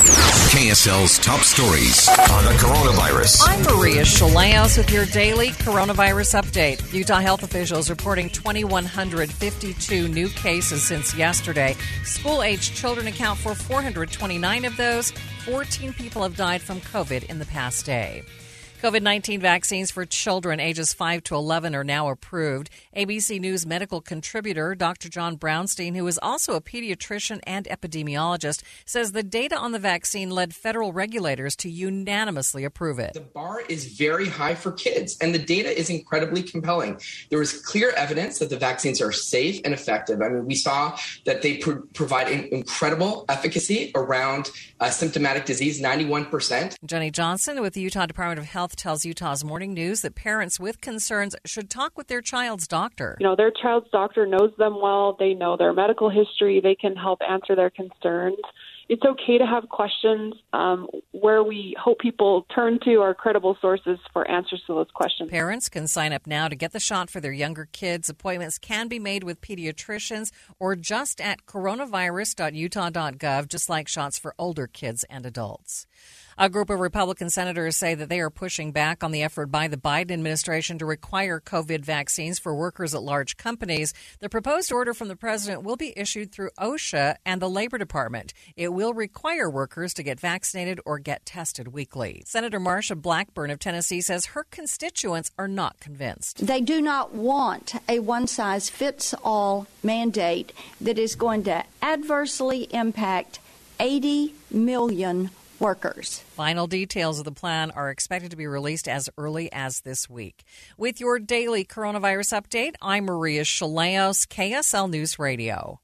KSL's top stories on the coronavirus. I'm Maria Shilaos with your daily coronavirus update. Utah health officials reporting 2,152 new cases since yesterday. School aged children account for 429 of those. 14 people have died from COVID in the past day. COVID 19 vaccines for children ages 5 to 11 are now approved. ABC News medical contributor Dr. John Brownstein, who is also a pediatrician and epidemiologist, says the data on the vaccine led federal regulators to unanimously approve it. The bar is very high for kids, and the data is incredibly compelling. There is clear evidence that the vaccines are safe and effective. I mean, we saw that they pr- provide incredible efficacy around uh, symptomatic disease 91%. Jenny Johnson with the Utah Department of Health Health tells Utah's Morning News that parents with concerns should talk with their child's doctor. You know, their child's doctor knows them well, they know their medical history, they can help answer their concerns. It's okay to have questions. Um, where we hope people turn to are credible sources for answers to those questions. Parents can sign up now to get the shot for their younger kids. Appointments can be made with pediatricians or just at coronavirus.utah.gov, just like shots for older kids and adults. A group of Republican senators say that they are pushing back on the effort by the Biden administration to require COVID vaccines for workers at large companies. The proposed order from the president will be issued through OSHA and the Labor Department. It will require workers to get vaccinated or get tested weekly. Senator Marsha Blackburn of Tennessee says her constituents are not convinced. They do not want a one size fits all mandate that is going to adversely impact 80 million workers. Final details of the plan are expected to be released as early as this week. With your daily coronavirus update, I'm Maria Shilaos, KSL News Radio.